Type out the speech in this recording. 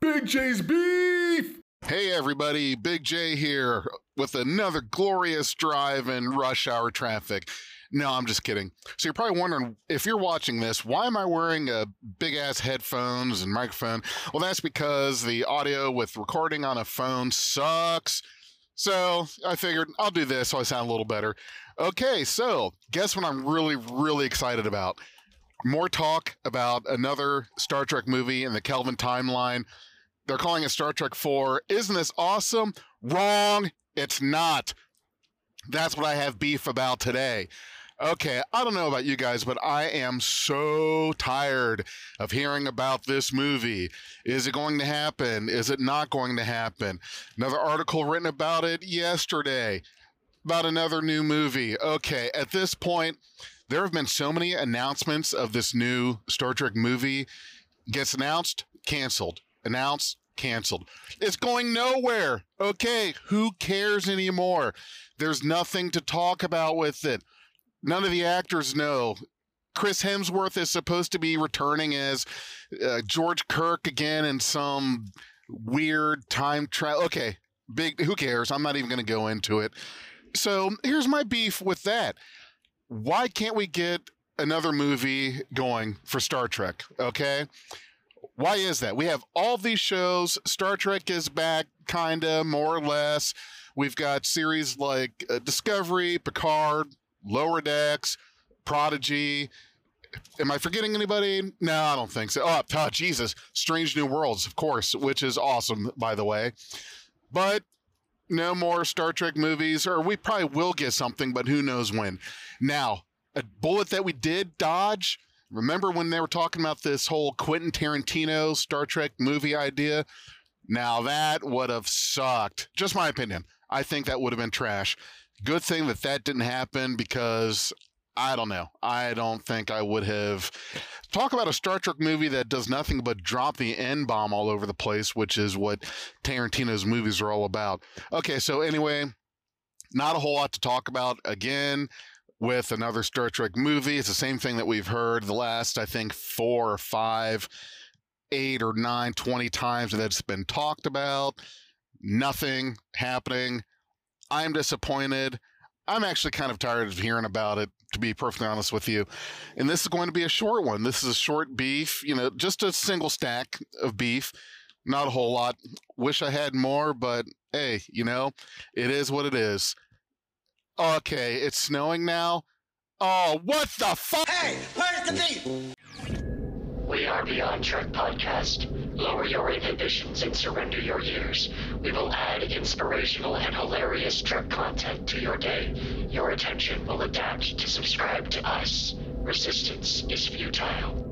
Big J's beef. Hey everybody, Big J here with another glorious drive in rush hour traffic. No, I'm just kidding. So you're probably wondering if you're watching this, why am I wearing a big ass headphones and microphone? Well, that's because the audio with recording on a phone sucks. So I figured I'll do this so I sound a little better. Okay, so guess what I'm really, really excited about? More talk about another Star Trek movie in the Kelvin timeline. They're calling it Star Trek 4. Isn't this awesome? Wrong. It's not. That's what I have beef about today. Okay, I don't know about you guys, but I am so tired of hearing about this movie. Is it going to happen? Is it not going to happen? Another article written about it yesterday about another new movie. Okay, at this point, there have been so many announcements of this new Star Trek movie. Gets announced, canceled. Announced, canceled. It's going nowhere. Okay, who cares anymore? There's nothing to talk about with it. None of the actors know. Chris Hemsworth is supposed to be returning as uh, George Kirk again in some weird time travel. Okay, big. Who cares? I'm not even going to go into it. So here's my beef with that. Why can't we get another movie going for Star Trek? Okay. Why is that? We have all these shows. Star Trek is back, kinda, more or less. We've got series like uh, Discovery, Picard, Lower Decks, Prodigy. Am I forgetting anybody? No, I don't think so. Oh, oh, Jesus. Strange New Worlds, of course, which is awesome, by the way. But no more Star Trek movies, or we probably will get something, but who knows when. Now, a bullet that we did dodge. Remember when they were talking about this whole Quentin Tarantino Star Trek movie idea? Now that would have sucked. Just my opinion. I think that would have been trash. Good thing that that didn't happen because I don't know. I don't think I would have. Talk about a Star Trek movie that does nothing but drop the N bomb all over the place, which is what Tarantino's movies are all about. Okay, so anyway, not a whole lot to talk about. Again, with another Star Trek movie, it's the same thing that we've heard the last, I think, four or five, eight or nine, twenty times that it's been talked about. Nothing happening. I'm disappointed. I'm actually kind of tired of hearing about it, to be perfectly honest with you. And this is going to be a short one. This is a short beef, you know, just a single stack of beef. Not a whole lot. Wish I had more, but hey, you know, it is what it is. Okay, it's snowing now. Oh, what the fuck? Hey, where's the beef? We are Beyond Trek Podcast. Lower your inhibitions and surrender your years. We will add inspirational and hilarious Trek content to your day. Your attention will adapt to subscribe to us. Resistance is futile.